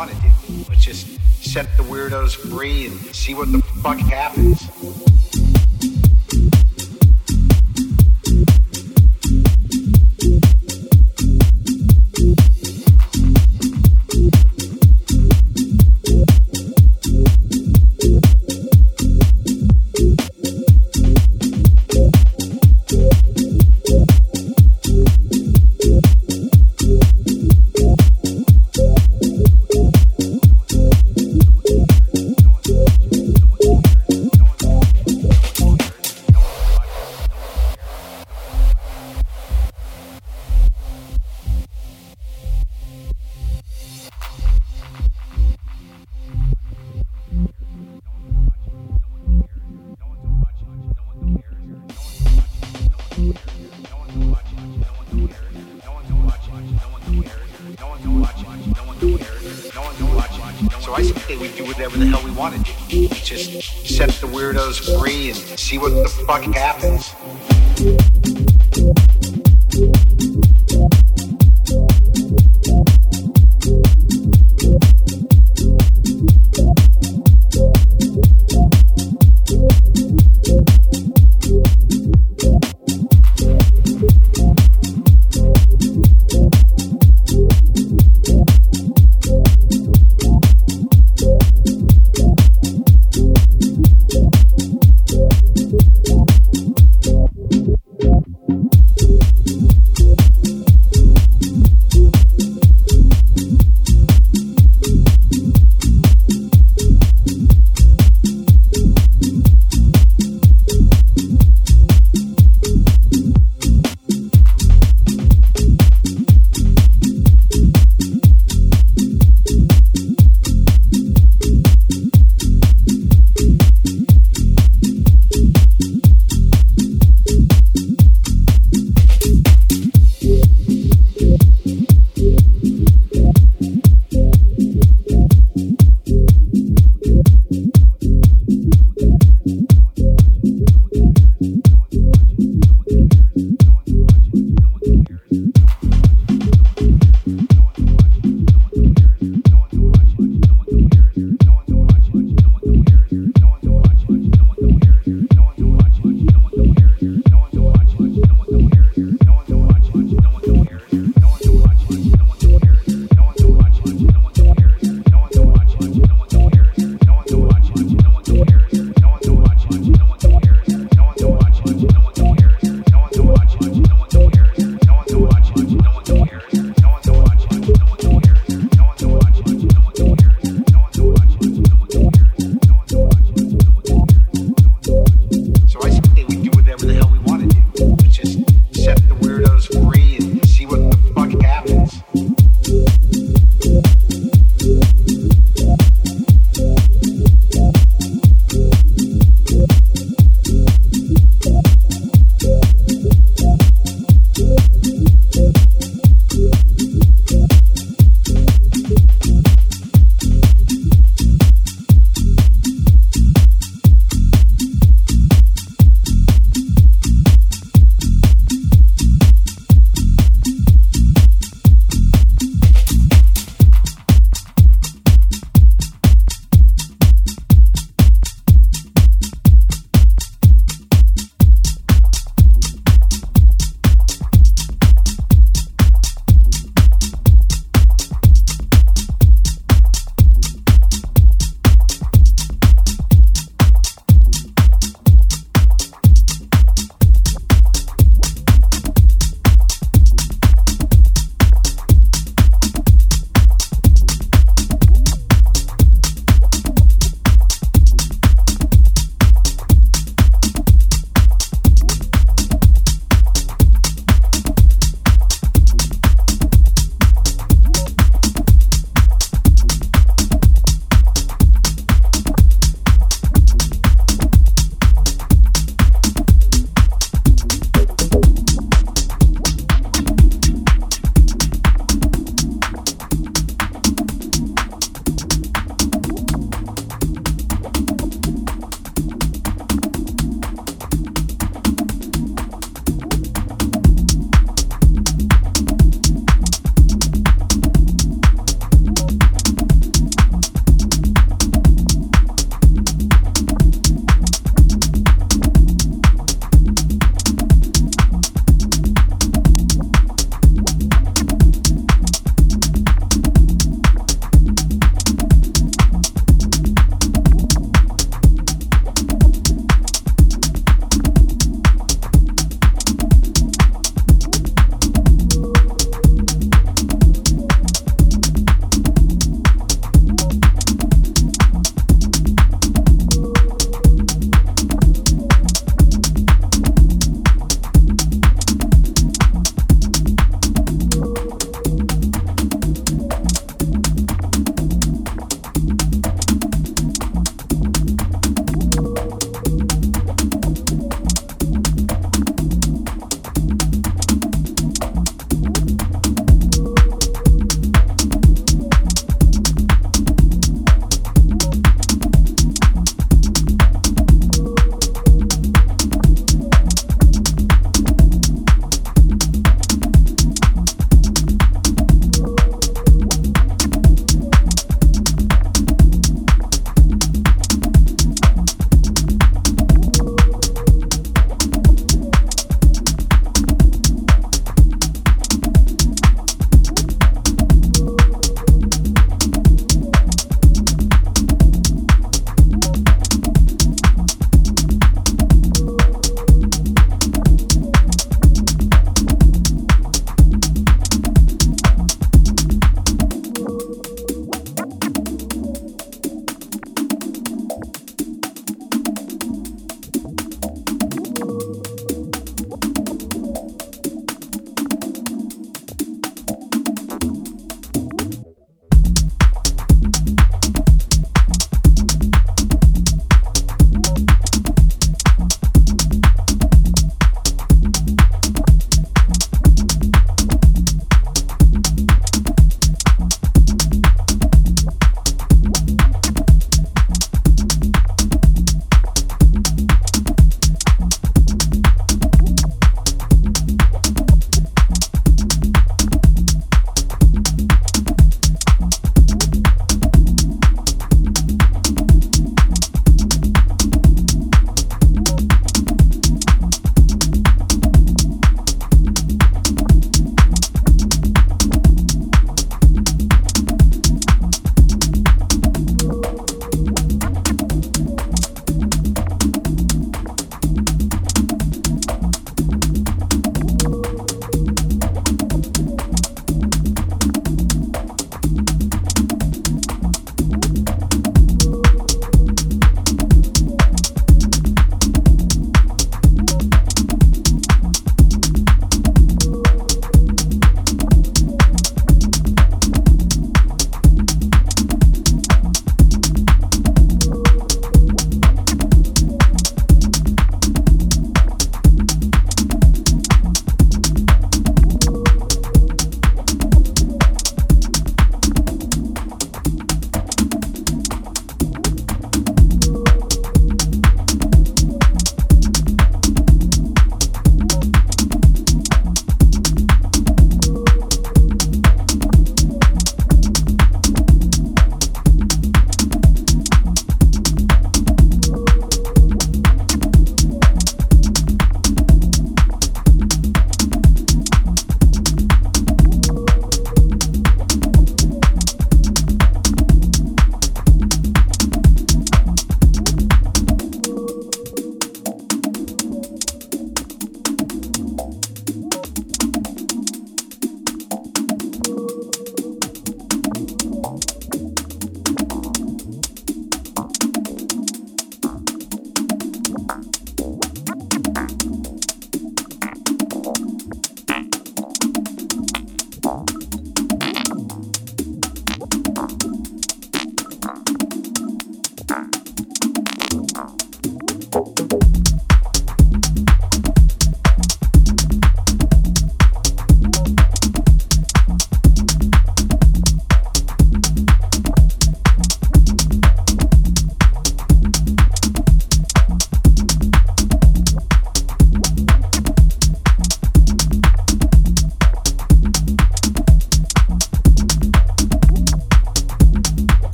want to do. Let's just set the weirdos free and see what the fuck happens.